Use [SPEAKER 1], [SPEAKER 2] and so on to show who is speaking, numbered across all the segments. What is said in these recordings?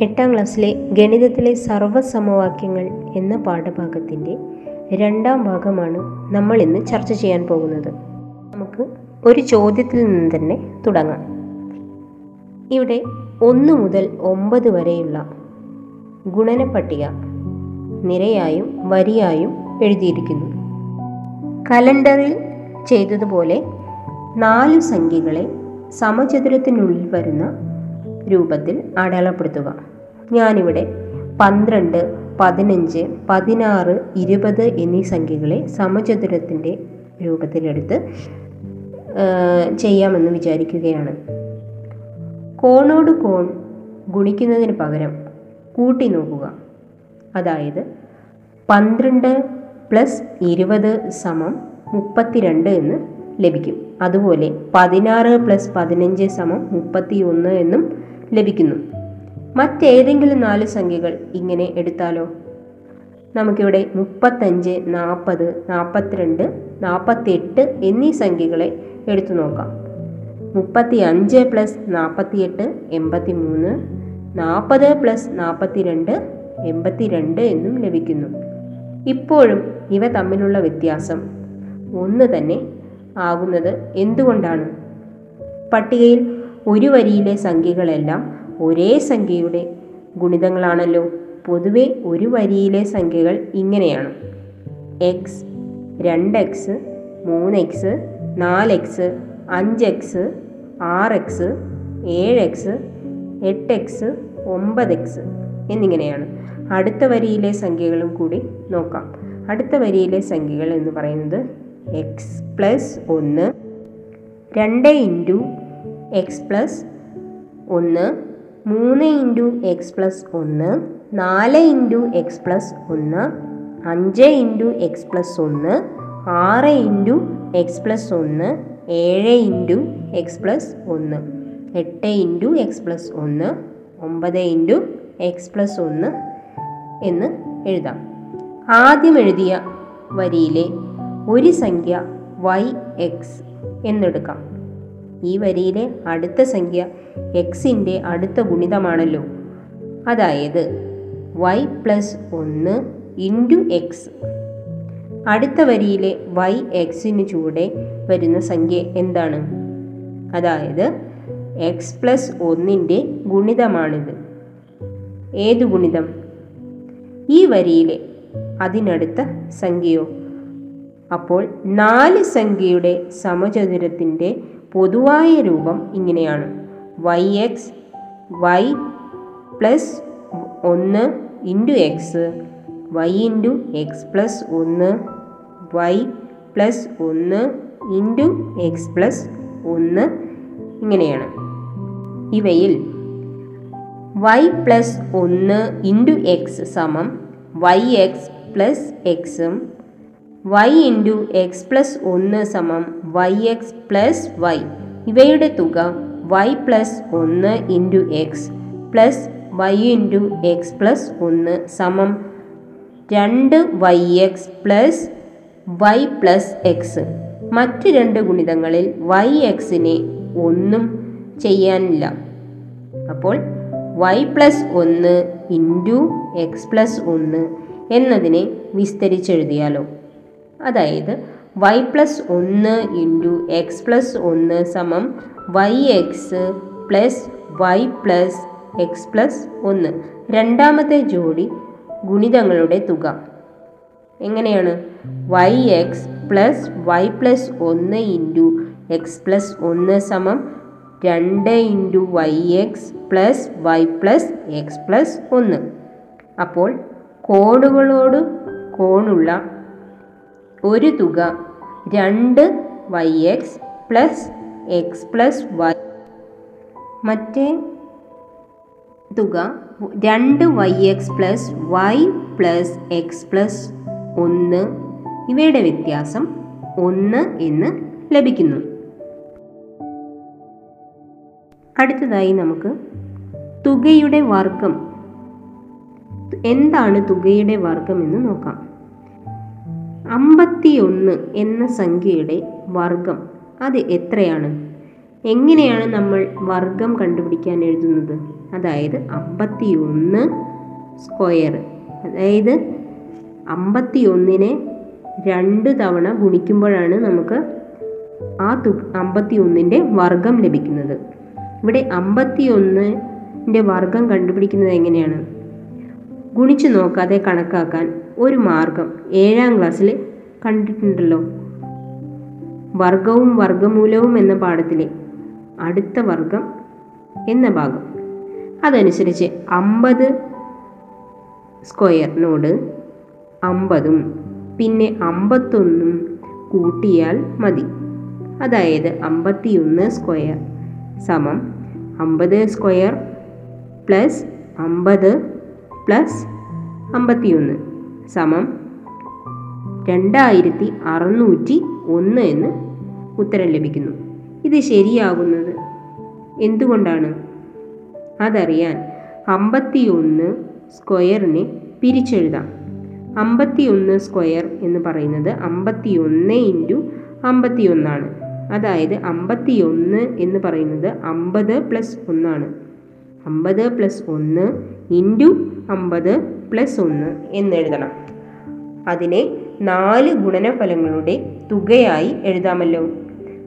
[SPEAKER 1] എട്ടാം ക്ലാസ്സിലെ ഗണിതത്തിലെ സർവസമവാക്യങ്ങൾ എന്ന പാഠഭാഗത്തിന്റെ രണ്ടാം ഭാഗമാണ് നമ്മൾ ഇന്ന് ചർച്ച ചെയ്യാൻ പോകുന്നത്. നമുക്ക് ഒരു ചോദ്യത്തിൽ നിന്ന് തന്നെ തുടങ്ങാം. ഇവിടെ ഒന്ന് മുതൽ ഒമ്പത് വരെയുള്ള ഗുണന പട്ടിക നിരയായും വരിയായും എഴുതിയിരിക്കുന്നു. കലണ്ടറിൽ ചെയ്തതുപോലെ നാല് സംഖ്യകളെ സമചതുരത്തിനുള്ളിൽ വരുന്ന രൂപത്തിൽ അടയാളപ്പെടുത്തുക. ഞാനിവിടെ പന്ത്രണ്ട് പതിനഞ്ച് പതിനാറ് ഇരുപത് എന്നീ സംഖ്യകളെ സമചതുരത്തിന്റെ രൂപത്തിലെടുത്ത് ചെയ്യാമെന്ന് വിചാരിക്കുകയാണ്. കോണോട് കോൺ ഗുണിക്കുന്നതിന് പകരം കൂട്ടി നോക്കുക. അതായത് പന്ത്രണ്ട് പ്ലസ് ഇരുപത് സമം മുപ്പത്തിരണ്ട് എന്ന് ലഭിക്കും. അതുപോലെ പതിനാറ് പ്ലസ് പതിനഞ്ച് സമം മുപ്പത്തി ഒന്ന് എന്നും ലഭിക്കുന്നു. മറ്റേതെങ്കിലും നാല് സംഖ്യകൾ ഇങ്ങനെ എടുത്താലോ? നമുക്കിവിടെ മുപ്പത്തഞ്ച് നാൽപ്പത് നാൽപ്പത്തിരണ്ട് നാൽപ്പത്തിയെട്ട് എന്നീ സംഖ്യകളെ എടുത്തു നോക്കാം. മുപ്പത്തി അഞ്ച് പ്ലസ് നാൽപ്പത്തിയെട്ട് എൺപത്തി മൂന്ന് നാൽപ്പത് പ്ലസ് നാൽപ്പത്തിരണ്ട് എൺപത്തി രണ്ട് എന്നും ലഭിക്കുന്നു. ഇപ്പോഴും ഇവ തമ്മിലുള്ള വ്യത്യാസം ഒന്ന് തന്നെ ആകുന്നത് എന്തുകൊണ്ടാണ്? പട്ടികയിൽ ഒരു വരിയിലെ സംഖ്യകളെല്ലാം ഒരേ സംഖ്യയുടെ ഗുണിതങ്ങളാണല്ലോ. പൊതുവെ ഒരു വരിയിലെ സംഖ്യകൾ ഇങ്ങനെയാണ്. എക്സ് രണ്ട് എക്സ് മൂന്ന് എക്സ് നാല് എക്സ് അഞ്ച് എക്സ് ആറ് എക്സ് ഏഴ് എക്സ് എട്ട് എക്സ് ഒമ്പത് എക്സ് എന്നിങ്ങനെയാണ്. അടുത്ത വരിയിലെ സംഖ്യകളും കൂടി നോക്കാം. അടുത്ത വരിയിലെ സംഖ്യകൾ എന്ന് പറയുന്നത് എക്സ് പ്ലസ് ഒന്ന് രണ്ട് ഇന്റു എക്സ് പ്ലസ് ഒന്ന് മൂന്ന് ഇന്റു എക്സ് പ്ലസ് ഒന്ന് നാല് ഇന്റു എക്സ് പ്ലസ് ഒന്ന് അഞ്ച് ഇന്റു എക്സ് പ്ലസ് ഒന്ന് ആറ് ഇന്റു എക്സ് പ്ലസ് ഒന്ന് ഏഴ് ഇന്റു എക്സ് പ്ലസ് ഒന്ന് എട്ട് ഇന്റു എക്സ് പ്ലസ് ഒന്ന് ഒമ്പത് ഇന്റു എക്സ് പ്ലസ് ഒന്ന് എന്ന് എഴുതാം. ആദ്യം എഴുതിയ വരിയിലെ ഒരു സംഖ്യ വൈ എക്സ് എന്നെടുക്കാം. ഈ വരിയിലെ അടുത്ത സംഖ്യ എക്സിന്റെ അടുത്ത ഗുണിതമാണല്ലോ. അതായത് വൈ പ്ലസ് ഒന്ന് ഇന്റു എക്സ് അടുത്ത വരിയിലെ വൈ എക്സിന് ചൂടെ വരുന്ന സംഖ്യ എന്താണ്? അതായത് എക്സ് പ്ലസ് ഒന്നിന്റെ ഗുണിതമാണിത്. ഏത് ഗുണിതം? ഈ വരിയിലെ അതിനടുത്ത സംഖ്യയോ. അപ്പോൾ നാല് സംഖ്യയുടെ സമചതുരത്തിന്റെ പൊതുവായ രൂപം ഇങ്ങനെയാണ്. വൈ എക്സ് വൈ പ്ലസ് ഒന്ന് into X Y into X plus ഒന്ന് വൈ പ്ലസ് ഒന്ന് ഇന്റു എക്സ് പ്ലസ് ഒന്ന് ഇങ്ങനെയാണ്. ഇവയിൽ വൈ പ്ലസ് ഒന്ന് ഇന്റു എക്സ് സമം വൈ എക്സ് പ്ലസ് എക്സും വൈ ഇന്റു എക്സ് പ്ലസ് ഒന്ന് സമം വൈ എക്സ് പ്ലസ് വൈ ഇവയുടെ തുക വൈ പ്ലസ് ഒന്ന് into X plus Y into X plus ഒന്ന് സമം രണ്ട് Y X plus Y plus X മറ്റ് രണ്ട് ഗുണിതങ്ങളിൽ വൈ എക്സിനെ ഒന്നും ചെയ്യാനില്ല. അപ്പോൾ വൈ പ്ലസ് ഒന്ന് ഇന്റു എക്സ് പ്ലസ് ഒന്ന് എന്നതിനെ വിസ്തരിച്ചെഴുതിയാലോ. അതായത് വൈ പ്ലസ് ഒന്ന് ഇന്റു എക്സ് പ്ലസ് ഒന്ന് സമം Y X plus Y plus X plus ഒന്ന്. രണ്ടാമത്തെ ജോഡി ഗുണിതങ്ങളുടെ തുക. എങ്ങനെയാണ്? Y X plus Y plus ഒന്ന് ഇന്റു എക്സ് പ്ലസ് ഒന്ന് സമം രണ്ട് into Y X plus Y plus X plus ഒന്ന്. അപ്പോൾ കോണുകളോട് കോണുള്ള ഒരു തുക രണ്ട് Y X plus X plus Y മറ്റേ തുക രണ്ട് Y X plus Y plus X plus ഒന്ന്. ഇവയുടെ വ്യത്യാസം ഒന്ന് എന്ന് ലഭിക്കുന്നു. അടുത്തതായി നമുക്ക് തുകയുടെ വർഗം. എന്താണ് തുകയുടെ വർഗം എന്ന് നോക്കാം. അമ്പത്തിയൊന്ന് എന്ന സംഖ്യയുടെ വർഗം അത് എത്രയാണ്? എങ്ങനെയാണ് നമ്മൾ വർഗം കണ്ടുപിടിക്കാൻ എഴുതുന്നത്? അതായത് അമ്പത്തി ഒന്ന് സ്ക്വയർ. അതായത് അമ്പത്തി ഒന്നിനെ രണ്ട് തവണ ഗുണിക്കുമ്പോഴാണ് നമുക്ക് ആ തു അമ്പത്തി ഒന്നിന്റെ വർഗം ലഭിക്കുന്നത്. ഇവിടെ അമ്പത്തി ഒന്നിന്റെ വർഗം കണ്ടുപിടിക്കുന്നത് എങ്ങനെയാണ്? ഗുണിച്ചു നോക്കാതെ കണക്കാക്കാൻ ഒരു മാർഗം ഏഴാം ക്ലാസ്സിൽ കണ്ടിട്ടുണ്ടല്ലോ. വർഗവും വർഗമൂലവും എന്ന പാഠത്തിലെ അടുത്ത വർഗം എന്ന ഭാഗം. അതനുസരിച്ച് അമ്പത് സ്ക്വയറിനോട് അമ്പതും പിന്നെ അമ്പത്തൊന്നും കൂട്ടിയാൽ മതി. അതായത് അമ്പത്തിയൊന്ന് സ്ക്വയർ സമം അമ്പത് സ്ക്വയർ പ്ലസ് അമ്പത് പ്ലസ് അമ്പത്തിയൊന്ന് സമം രണ്ടായിരത്തി അറുന്നൂറ്റി ഒന്ന് എന്ന് ഉത്തരം ലഭിക്കുന്നു. ഇത് ശരിയാകുന്നത് എന്തുകൊണ്ടാണ്? അതറിയാൻ അമ്പത്തിയൊന്ന് സ്ക്വയറിനെ പിരിച്ചെഴുതാം. അമ്പത്തിയൊന്ന് സ്ക്വയർ എന്ന് പറയുന്നത് അമ്പത്തിയൊന്ന് ഇന്റു അമ്പത്തിയൊന്നാണ്. അതായത് അമ്പത്തിയൊന്ന് എന്ന് പറയുന്നത് അമ്പത് പ്ലസ് ഒന്നാണ്. അമ്പത് പ്ലസ് ഒന്ന് ഇന്റു അമ്പത് പ്ലസ് ഒന്ന് എന്നെഴുതണം അതിനെ നാല് ഗുണനഫലങ്ങളുടെ തുകയായി എഴുതാമല്ലോ.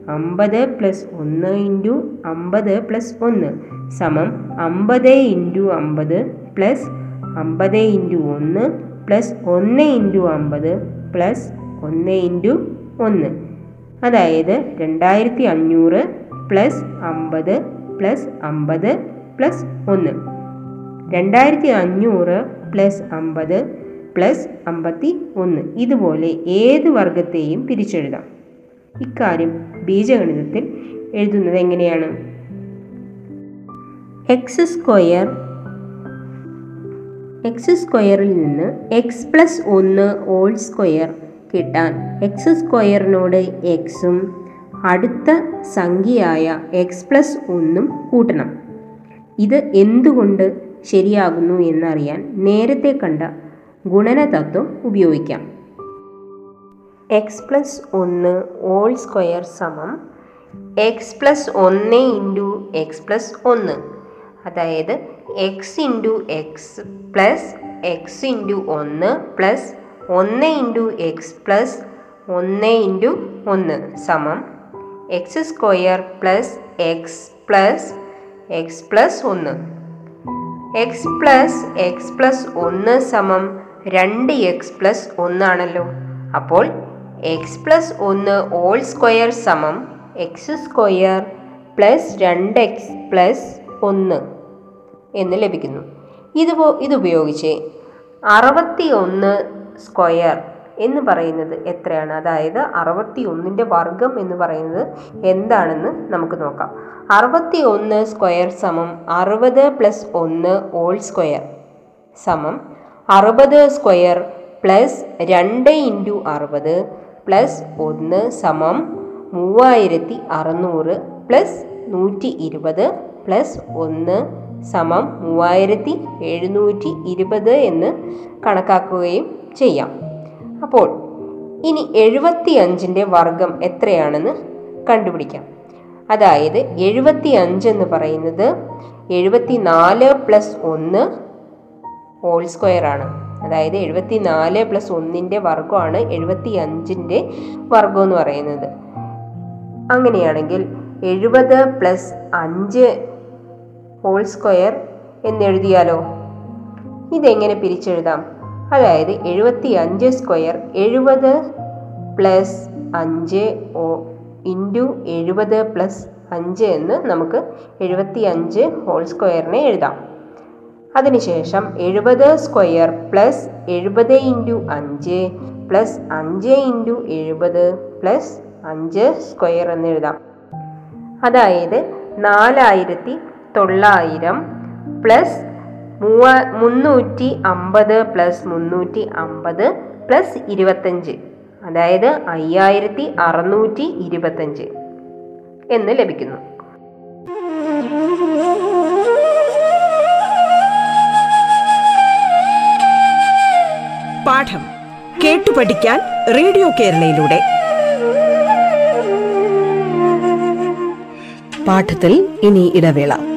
[SPEAKER 1] അമ്പത് പ്ലസ് ഒന്ന് ഇന്റു അമ്പത് പ്ലസ് ഒന്ന് സമം അമ്പത് ഇന്റു അമ്പത് പ്ലസ് അമ്പത് ഇന്റു ഒന്ന് പ്ലസ് ഒന്ന് ഇന്റു അമ്പത് പ്ലസ് ഒന്ന് ഇന്റു ഒന്ന്. അതായത് രണ്ടായിരത്തി അഞ്ഞൂറ് പ്ലസ് അമ്പത് പ്ലസ് അമ്പത് പ്ലസ് ഒന്ന്. രണ്ടായിരത്തി അഞ്ഞൂറ് പ്ലസ് അമ്പത് പ്ലസ് അമ്പത്തി ഒന്ന് ഇതുപോലെ ഏത് വർഗത്തെയും പിരിച്ചെഴുതാം. ഇക്കാര്യം ബീജഗണിതത്തിൽ എഴുതുന്നത് എങ്ങനെയാണ്? എക്സ് സ്ക്വയർ എക്സ് സ്ക്വയറിൽ നിന്ന് എക്സ് പ്ലസ് ഒന്ന് ഓൾ സ്ക്വയർ കിട്ടാൻ എക്സ് സ്ക്വയറിനോട് എക്സും അടുത്ത സംഖ്യയായ എക്സ് പ്ലസ് ഒന്നും കൂട്ടണം. ഇത് എന്തുകൊണ്ട് ശരിയാകുന്നു എന്നറിയാൻ നേരത്തെ കണ്ട ഗുണന തത്വം ഉപയോഗിക്കാം. എക്സ് പ്ലസ് ഒന്ന് ഓൾ സ്ക്വയർ സമം എക്സ് പ്ലസ് ഒന്ന് ഇന്റു എക്സ് പ്ലസ് ഒന്ന് അതായത് X into X plus X into ഒന്ന് പ്ലസ് ഒന്ന് ഇന്റു എക്സ് പ്ലസ് ഒന്ന് ഇന്റു ഒന്ന് സമം X square plus X plus X plus ഒന്ന് എക്സ് പ്ലസ് എക്സ് പ്ലസ് ഒന്ന് സമം രണ്ട് എക്സ് പ്ലസ് ഒന്നാണല്ലോ അപ്പോൾ എക്സ് പ്ലസ് ഒന്ന് ഓൾ സ്ക്വയർ സമം എക്സ് സ്ക്വയർ പ്ലസ് രണ്ട് എക്സ് പ്ലസ് ഒന്ന് എന്ന് ലഭിക്കുന്നു. ഇത് ഇതുപയോഗിച്ച് അറുപത്തി ഒന്ന് സ്ക്വയർ എന്ന് പറയുന്നത് എത്രയാണ്? അതായത് അറുപത്തി ഒന്നിന്റെ വർഗം എന്ന് പറയുന്നത് എന്താണെന്ന് നമുക്ക് നോക്കാം. അറുപത്തി ഒന്ന് സ്ക്വയർ സമം അറുപത് പ്ലസ് ഒന്ന് ഓൾ സ്ക്വയർ സമം അറുപത് സ്ക്വയർ പ്ലസ് രണ്ട് ഇന്റു അറുപത് പ്ലസ് ഒന്ന് സമം മൂവായിരത്തി അറുന്നൂറ് പ്ലസ് നൂറ്റി ഇരുപത് പ്ലസ് ഒന്ന് സമം മൂവായിരത്തി എഴുന്നൂറ്റി ഇരുപത് എന്ന് കണക്കാക്കുകയും ചെയ്യാം. അപ്പോൾ ഇനി എഴുപത്തി അഞ്ചിന്റെ വർഗം എത്രയാണെന്ന് കണ്ടുപിടിക്കാം. അതായത് എഴുപത്തി അഞ്ച് എന്ന് പറയുന്നത് എഴുപത്തി നാല് പ്ലസ് ഒന്ന് ഹോൾ സ്ക്വയർ ആണ്. അതായത് എഴുപത്തി നാല് പ്ലസ് ഒന്നിന്റെ വർഗമാണ് എഴുപത്തി അഞ്ചിന്റെ വർഗം എന്ന് പറയുന്നത്. അങ്ങനെയാണെങ്കിൽ എഴുപത് പ്ലസ് അഞ്ച് ഹോൾ സ്ക്വയർ എന്നെഴുതിയാലോ ഇതെങ്ങനെ പിരിച്ചെഴുതാം? അതായത് എഴുപത്തി അഞ്ച് സ്ക്വയർ എഴുപത് പ്ലസ് അഞ്ച് ഓ ഇന്റു എഴുപത് പ്ലസ് അഞ്ച് എന്ന് നമുക്ക് എഴുപത്തി അഞ്ച് ഹോൾ സ്ക്വയറിനെ എഴുതാം. അതിനുശേഷം എഴുപത് സ്ക്വയർ പ്ലസ് എഴുപത് ഇന്റു അഞ്ച് പ്ലസ് അഞ്ച് ഇന്റു എഴുപത് പ്ലസ് അഞ്ച് സ്ക്വയർ എന്ന് എഴുതാം. അതായത് നാലായിരത്തി തൊള്ളായിരം പ്ലസ് മൂവ മുന്നൂറ്റി അമ്പത് പ്ലസ് മുന്നൂറ്റി അമ്പത് പ്ലസ് ഇരുപത്തഞ്ച്. അതായത് അയ്യായിരത്തി അറുന്നൂറ്റി ഇരുപത്തഞ്ച് എന്ന് ലഭിക്കുന്നു.
[SPEAKER 2] പാഠം കേട്ടു പഠിക്കാൻ റേഡിയോ കേരളയിലൂടെ. പാഠത്തിൽ ഇനി ഇടവേള.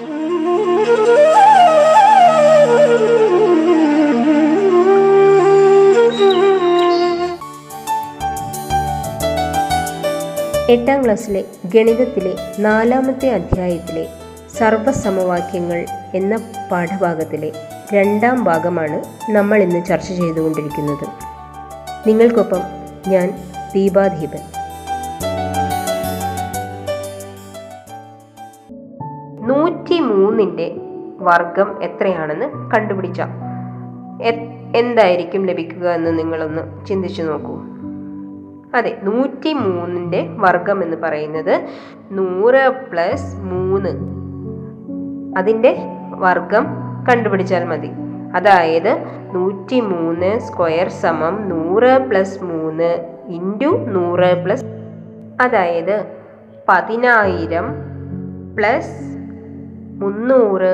[SPEAKER 1] എട്ടാം ക്ലാസ്സിലെ ഗണിതത്തിലെ നാലാമത്തെ അധ്യായത്തിലെ സർവസമവാക്യങ്ങൾ എന്ന പാഠഭാഗത്തിലെ രണ്ടാം ഭാഗമാണ് നമ്മൾ ഇന്ന് ചർച്ച ചെയ്തുകൊണ്ടിരിക്കുന്നത്. നിങ്ങൾക്കൊപ്പം ഞാൻ ദീപാദീപൻ. നൂറ്റി മൂന്നിന്റെ വർഗം എത്രയാണെന്ന് കണ്ടുപിടിച്ച. എന്തായിരിക്കും ലഭിക്കുക എന്ന് നിങ്ങളൊന്ന് ചിന്തിച്ചു നോക്കൂ. അതെ നൂറ്റി മൂന്നിന്റെ വർഗം എന്ന് പറയുന്നത് നൂറ് പ്ലസ് മൂന്ന്. അതിന്റെ വർഗം കണ്ടുപിടിച്ചാൽ മതി. അതായത് നൂറ്റി മൂന്ന് സ്ക്വയർ സമം നൂറ് പ്ലസ് മൂന്ന് ഇന്റു നൂറ് പ്ലസ് അതായത് പതിനായിരം പ്ലസ് മുന്നൂറ്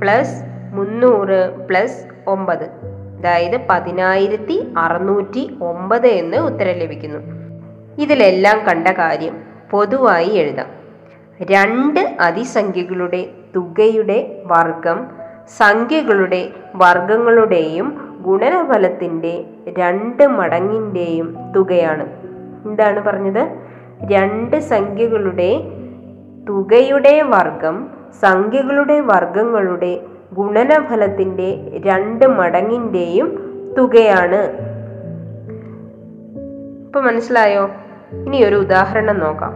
[SPEAKER 1] പ്ലസ് മുന്നൂറ് പ്ലസ് ഒമ്പത്. അതായത് പതിനായിരത്തി അറുന്നൂറ്റി ഒമ്പത് എന്ന് ഉത്തരം ലഭിക്കുന്നു. ഇതിലെല്ലാം കണ്ട കാര്യം പൊതുവായി എഴുതാം. രണ്ട് അതിസംഖ്യകളുടെ തുകയുടെ വർഗം സംഖ്യകളുടെ വർഗങ്ങളുടെയും ഗുണനഫലത്തിന്റെ രണ്ട് മടങ്ങിന്റെയും തുകയാണ്. എന്താണ് പറഞ്ഞത്? രണ്ട് സംഖ്യകളുടെ തുകയുടെ വർഗം സംഖ്യകളുടെ വർഗങ്ങളുടെ ഗുണനഫലത്തിന്റെ രണ്ട് മടങ്ങിന്റെയും തുകയാണ്. ഇപ്പൊ മനസ്സിലായോ? ഇനി ഒരു ഉദാഹരണം നോക്കാം.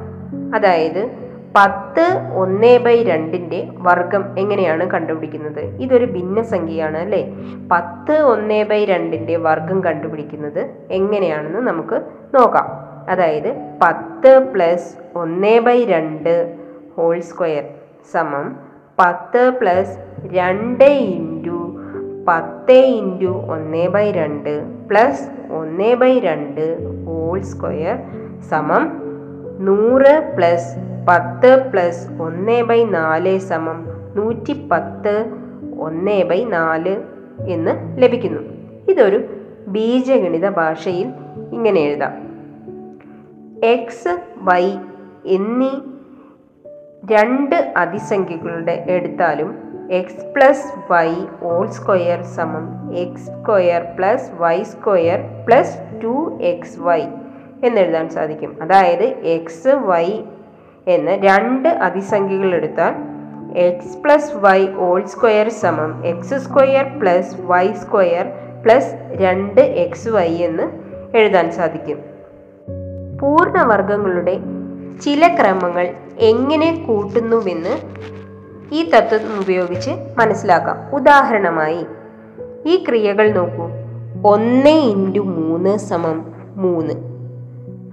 [SPEAKER 1] അതായത് പത്ത് ഒന്ന് ബൈ രണ്ടിന്റെ വർഗം എങ്ങനെയാണ് കണ്ടുപിടിക്കുന്നത്? ഇതൊരു ഭിന്ന സംഖ്യയാണ് അല്ലേ? പത്ത് ഒന്ന് ബൈ രണ്ടിന്റെ വർഗം കണ്ടുപിടിക്കുന്നത് എങ്ങനെയാണെന്ന് നമുക്ക് നോക്കാം. അതായത് പത്ത് പ്ലസ് ഒന്ന് ബൈ രണ്ട് ഹോൾ സ്ക്വയർ സമം പത്ത് പ്ലസ് രണ്ട് ഇന്റു പത്ത് ഇന്റു ഒന്ന് ബൈ രണ്ട് പ്ലസ് ഒന്ന് ബൈ രണ്ട് ഹോൾ സ്ക്വയർ സമം നൂറ് പ്ലസ് പത്ത് പ്ലസ് ഒന്ന് ബൈ നാല് സമം നൂറ്റി പത്ത് ഒന്ന് ബൈ നാല് എന്ന് ലഭിക്കുന്നു. ഇതൊരു ബീജഗണിത ഭാഷയിൽ ഇങ്ങനെ എഴുതാം. എക്സ് വൈ എന്നീ രണ്ട് അതിസംഖ്യകളുടെ എടുത്താലും X plus Y whole square സമം X square plus Y square plus two X Y എന്നെഴുതാൻ സാധിക്കും. അതായത് എക്സ് വൈ എന്ന് രണ്ട് അതിസംഖ്യകൾ എടുത്താൽ X plus Y whole square സമം X square plus Y square plus രണ്ട് എക്സ് വൈ എന്ന് എഴുതാൻ സാധിക്കും. പൂർണവർഗങ്ങളുടെ ചില ക്രമങ്ങൾ എങ്ങനെ കൂട്ടുന്നുവെന്ന് ഈ തത്വം ഉപയോഗിച്ച് മനസ്സിലാക്കാം. ഉദാഹരണമായി ഈ ക്രിയകൾ നോക്കൂ. ഒന്ന് ഇന്റു മൂന്ന് സമം മൂന്ന്.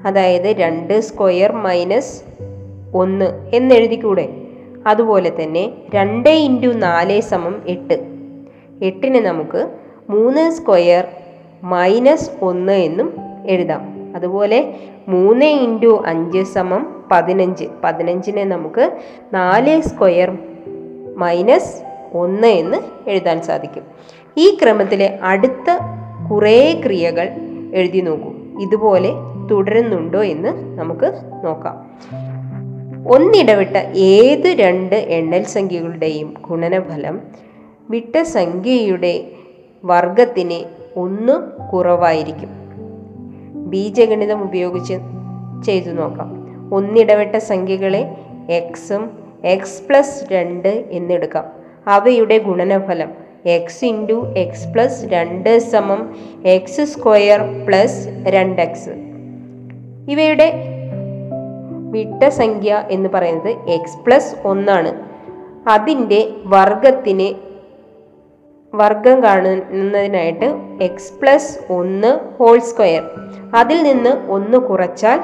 [SPEAKER 1] അതായത് രണ്ട് സ്ക്വയർ മൈനസ് ഒന്ന് എന്നെഴുതിക്കൂടെ? അതുപോലെ തന്നെ രണ്ട് ഇന്റു നാല് സമം എട്ട്. എട്ടിന് നമുക്ക് മൂന്ന് സ്ക്വയർ മൈനസ് ഒന്ന് എന്നും എഴുതാം. അതുപോലെ മൂന്ന് ഇന്റു അഞ്ച് സമം പതിനഞ്ച്. പതിനഞ്ചിനെ നമുക്ക് നാല് സ്ക്വയർ മൈനസ് ഒന്ന് എന്ന് എഴുതാൻ സാധിക്കും. ഈ ക്രമത്തിലെ അടുത്ത കുറേ ക്രിയകൾ എഴുതി നോക്കൂ. ഇതുപോലെ തുടരുന്നുണ്ടോ എന്ന് നമുക്ക് നോക്കാം. ഒന്നിടവിട്ട ഏത് രണ്ട് എണ്ണൽ സംഖ്യകളുടെയും ഗുണനഫലം വിട്ട സംഖ്യയുടെ വർഗത്തിന് ഒന്ന് കുറവായിരിക്കും. ബീജഗണിതം ഉപയോഗിച്ച് ചെയ്തു നോക്കാം. ഒന്നിടവിട്ട സംഖ്യകളെ എക്സും എക്സ് പ്ലസ് രണ്ട് എന്നെടുക്കാം. അവയുടെ ഗുണനഫലം എക്സ് ഇന്റു എക്സ് പ്ലസ് രണ്ട് സമം എക്സ് സ്ക്വയർ പ്ലസ് രണ്ട് എക്സ് ഇവയുടെ വിട്ട സംഖ്യ എന്ന് പറയുന്നത് എക്സ് പ്ലസ് ഒന്നാണ്. അതിന്റെ വർഗത്തിന് വർഗം കാണുന്നതിനായിട്ട് എക്സ് പ്ലസ് ഒന്ന് ഹോൾ സ്ക്വയർ അതിൽ നിന്ന് ഒന്ന് കുറച്ചാൽ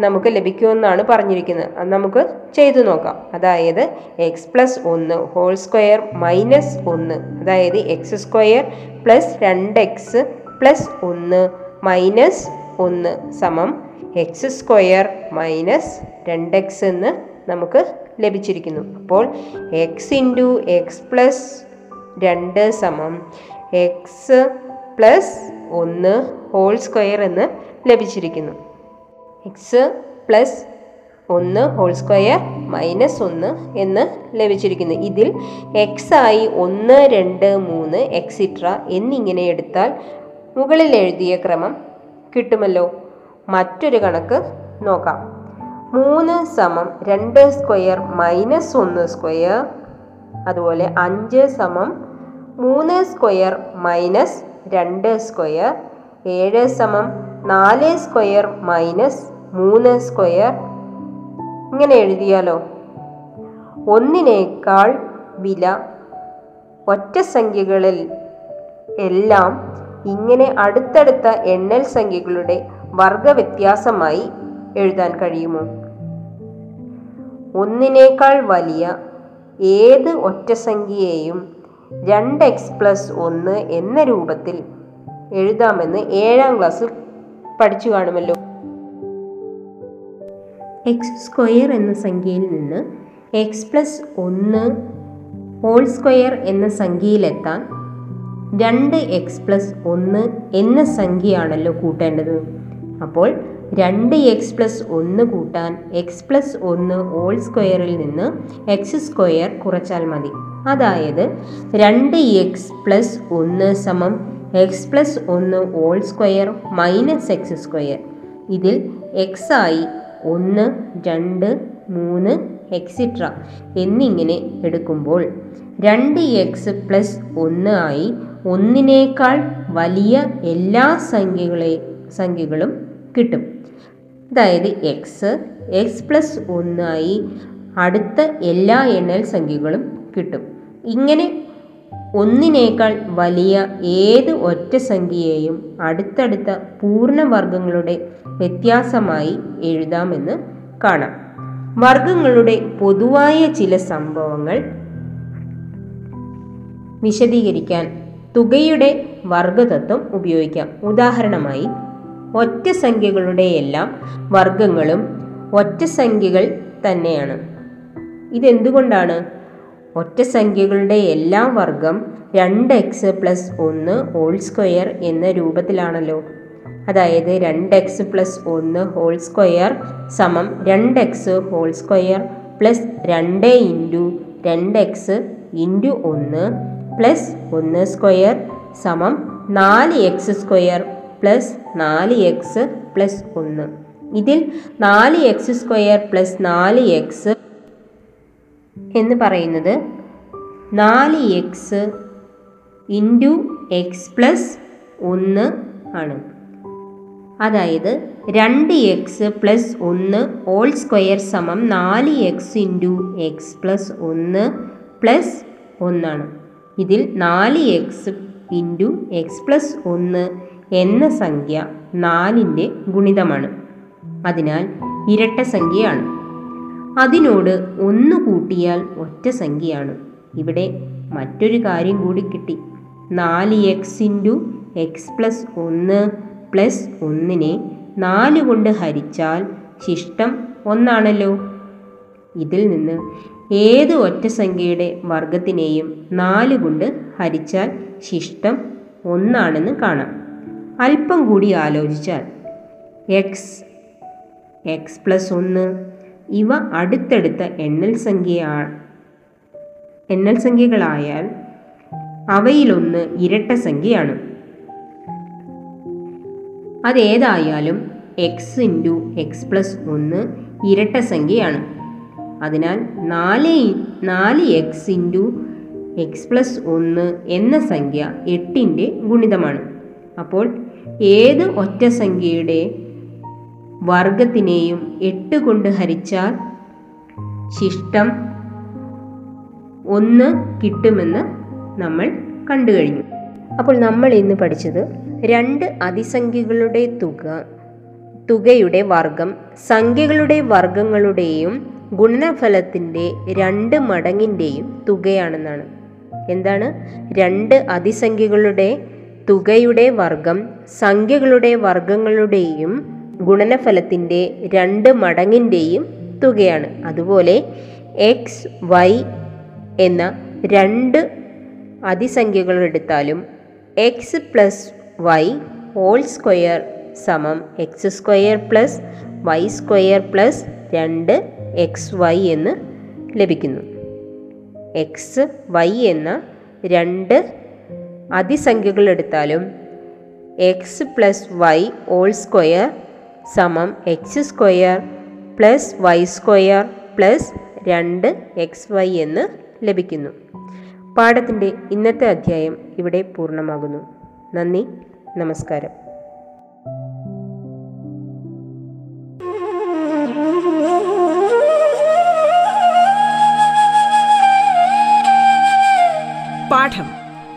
[SPEAKER 1] നമുക്ക് ലഭിക്കുമെന്നാണ് പറഞ്ഞിരിക്കുന്നത്. അത് നമുക്ക് ചെയ്തു നോക്കാം. അതായത് എക്സ് പ്ലസ് ഒന്ന് ഹോൾ സ്ക്വയർ മൈനസ് ഒന്ന്. അതായത് എക്സ് സ്ക്വയർ പ്ലസ് രണ്ട് എക്സ് പ്ലസ് ഒന്ന് മൈനസ് ഒന്ന് സമം എക്സ് സ്ക്വയർ മൈനസ് രണ്ട് എക്സ് എന്ന് നമുക്ക് ലഭിച്ചിരിക്കുന്നു. അപ്പോൾ എക്സ് ഇന്റു എക്സ് പ്ലസ് രണ്ട് സമം എക്സ് പ്ലസ് ഒന്ന് ഹോൾ സ്ക്വയർ എന്ന് ലഭിച്ചിരിക്കുന്നു. എക്സ് പ്ലസ് ഒന്ന് ഹോൾ സ്ക്വയർ മൈനസ് ഒന്ന് എന്ന് ലഭിച്ചിരിക്കുന്നു. ഇതിൽ എക്സ് ആയി ഒന്ന് രണ്ട് മൂന്ന് എക്സിട്ര എന്നിങ്ങനെ എടുത്താൽ മുകളിൽ എഴുതിയ ക്രമം കിട്ടുമല്ലോ. മറ്റൊരു കണക്ക് നോക്കാം. മൂന്ന് സമം രണ്ട് സ്ക്വയർ മൈനസ് ഒന്ന് സ്ക്വയർ അതുപോലെ അഞ്ച് സമം മൂന്ന് സ്ക്വയർ മൈനസ് രണ്ട് സ്ക്വയർ ഏഴ് സമം നാല് സ്ക്വയർ മൈനസ് മൂന്ന് സ്ക്വയർ. ഇങ്ങനെ എഴുതിയാലോ? ഒന്നിനേക്കാൾ വില ഒറ്റ സംഖ്യകളിൽ എല്ലാം ഇങ്ങനെ അടുത്തടുത്ത എണ്ണൽ സംഖ്യകളുടെ വർഗ വ്യത്യാസമായി എഴുതാൻ കഴിയുമോ? ഒന്നിനേക്കാൾ വലിയ ഏത് ഒറ്റസംഖ്യയെയും രണ്ട് എക്സ് പ്ലസ് ഒന്ന് എന്ന രൂപത്തിൽ എഴുതാമെന്ന് ഏഴാം ക്ലാസ്സിൽ പഠിച്ചു കാണുമല്ലോ. എക്സ് സ്ക്വയർ എന്ന സംഖ്യയിൽ നിന്ന് എക്സ് പ്ലസ് ഒന്ന് ഹോൾ സ്ക്വയർ എന്ന സംഖ്യയിലെത്താൻ രണ്ട് എക്സ് പ്ലസ് ഒന്ന് എന്ന സംഖ്യയാണല്ലോ കൂട്ടേണ്ടത്. അപ്പോൾ രണ്ട് എക്സ് പ്ലസ് ഒന്ന് കൂട്ടാൻ എക്സ് പ്ലസ് ഒന്ന് ഹോൾ സ്ക്വയറിൽ നിന്ന് എക്സ് സ്ക്വയർ കുറച്ചാൽ മതി. അതായത് രണ്ട് എക്സ് പ്ലസ് ഒന്ന് സമം എക്സ് പ്ലസ് ഒന്ന് whole square minus X square ഇതിൽ എക്സ് ആയി ഒന്ന് രണ്ട് മൂന്ന് എക്സിട്ര എന്നിങ്ങനെ എടുക്കുമ്പോൾ രണ്ട് എക്സ് പ്ലസ് ഒന്ന് ആയി ഒന്നിനേക്കാൾ വലിയ എല്ലാ സംഖ്യകളെ സംഖ്യകളും കിട്ടും. അതായത് എക്സ് എക്സ് പ്ലസ് ഒന്നായി അടുത്ത എല്ലാ എണ്ണൽ സംഖ്യകളും കിട്ടും. ഇങ്ങനെ ഒന്നിനേക്കാൾ വലിയ ഏത് ഒറ്റ സംഖ്യയെയും അടുത്തടുത്ത പൂർണവർഗങ്ങളുടെ വ്യത്യാസമായി എഴുതാമെന്ന് കാണാം. വർഗങ്ങളുടെ പൊതുവായ ചില സംഭവങ്ങൾ വിശദീകരിക്കാൻ തുകയുടെ വർഗതത്വം ഉപയോഗിക്കാം. ഉദാഹരണമായി ഒറ്റ സംഖ്യകളുടെ എല്ലാം വർഗങ്ങളും ഒറ്റ സംഖ്യകൾ തന്നെയാണ്. ഇതെന്തുകൊണ്ടാണ്? ഒറ്റ സംഖ്യകളുടെ എല്ലാ വർഗം രണ്ട് എക്സ് പ്ലസ് ഒന്ന് ഹോൾ സ്ക്വയർ എന്ന രൂപത്തിലാണല്ലോ. അതായത് രണ്ട് എക്സ് പ്ലസ് ഒന്ന് ഹോൾ സ്ക്വയർ സമം രണ്ട് എക്സ് ഹോൾ സ്ക്വയർ പ്ലസ് രണ്ട് ഇന്റു രണ്ട് എക്സ് ഇന്റു ഒന്ന് പ്ലസ് ഒന്ന് സ്ക്വയർ സമം നാല് എക്സ് സ്ക്വയർ പ്ലസ് നാല് എക്സ് പ്ലസ് ഒന്ന്. ഇതിൽ നാല് എക്സ് സ്ക്വയർ പ്ലസ് നാല് എക്സ് എന്ന് പറയുന്നത് നാല് എക്സ് ഇന്റു എക്സ് പ്ലസ് ഒന്ന് ആണ്. അതായത് രണ്ട് എക്സ് പ്ലസ് ഒന്ന് ഓൾ സ്ക്വയർ സമം നാല് എക്സ് ഇന്റു എക്സ് പ്ലസ് ഒന്ന് പ്ലസ് ഒന്നാണ്. ഇതിൽ നാല് എക്സ് ഇന്റു എക്സ് പ്ലസ് ഒന്ന് എന്ന സംഖ്യ നാലിന്റെ ഗുണിതമാണ്. അതിനാൽ ഇരട്ട സംഖ്യയാണ്. അതിനോട് ഒന്ന് കൂട്ടിയാൽ ഒറ്റ സംഖ്യയാണ്. ഇവിടെ മറ്റൊരു കാര്യം കൂടി കിട്ടി. നാല് എക്സ് ഇന്റു എക്സ് പ്ലസ് ഒന്ന് പ്ലസ് ഒന്നിനെ നാല് കൊണ്ട് ഹരിച്ചാൽ ശിഷ്ടം ഒന്നാണല്ലോ. ഇതിൽ നിന്ന് ഏത് ഒറ്റ സംഖ്യയുടെ വർഗത്തിനെയും നാല് കൊണ്ട് ഹരിച്ചാൽ ശിഷ്ടം ഒന്നാണെന്ന് കാണാം. അല്പം കൂടി ആലോചിച്ചാൽ എക്സ് എക്സ് പ്ലസ് ഒന്ന് ഇവ അടുത്തടുത്ത എണ്ണൽ സംഖ്യ എണ്ണൽ സംഖ്യകളായാൽ അവയിലൊന്ന് ഇരട്ട സംഖ്യയാണ്. അതേതായാലും എക്സ് ഇന്റു എക്സ് പ്ലസ് ഒന്ന് ഇരട്ട സംഖ്യയാണ്. അതിനാൽ നാല് നാല് എക്സ് ഇന്റു എക്സ് പ്ലസ് ഒന്ന് എന്ന സംഖ്യ എട്ടിന്റെ ഗുണിതമാണ്. അപ്പോൾ ഏത് ഒറ്റ സംഖ്യയുടെ വർഗത്തിനെയും എട്ട് കൊണ്ട് ഹരിച്ചാൽ ശിഷ്ടം ഒന്ന് കിട്ടുമെന്ന് നമ്മൾ കണ്ടു കഴിഞ്ഞു. അപ്പോൾ നമ്മൾ ഇന്ന് പഠിച്ചത് രണ്ട് അതിസംഖ്യകളുടെ തുക തുകയുടെ വർഗം സംഖ്യകളുടെ വർഗങ്ങളുടെയും ഗുണനഫലത്തിന്റെ രണ്ട് മടങ്ങിന്റെയും തുകയാണെന്നാണ്. എന്താണ്? രണ്ട് അതിസംഖ്യകളുടെ തുകയുടെ വർഗം സംഖ്യകളുടെ വർഗങ്ങളുടെയും ഗുണനഫലത്തിന്റെ രണ്ട് മടങ്ങിന്റെയും തുകയാണ്. അതുപോലെ എക്സ് വൈ എന്ന രണ്ട് അതിസംഖ്യകൾ എടുത്താലും X plus Y whole square സമം X square plus Y square plus രണ്ട് എക്സ് വൈ എന്ന് ലഭിക്കുന്നു. എക്സ് വൈ എന്ന രണ്ട് അതിസംഖ്യകൾ എടുത്താലും X plus Y whole square സമം X square plus Y square plus രണ്ട് എക്സ് വൈ എന്ന് ലഭിക്കുന്നു. പാഠത്തിന്റെ ഇന്നത്തെ അധ്യായം ഇവിടെ പൂർണമാകുന്നു. നന്ദി നമസ്കാരം.
[SPEAKER 2] പാഠം.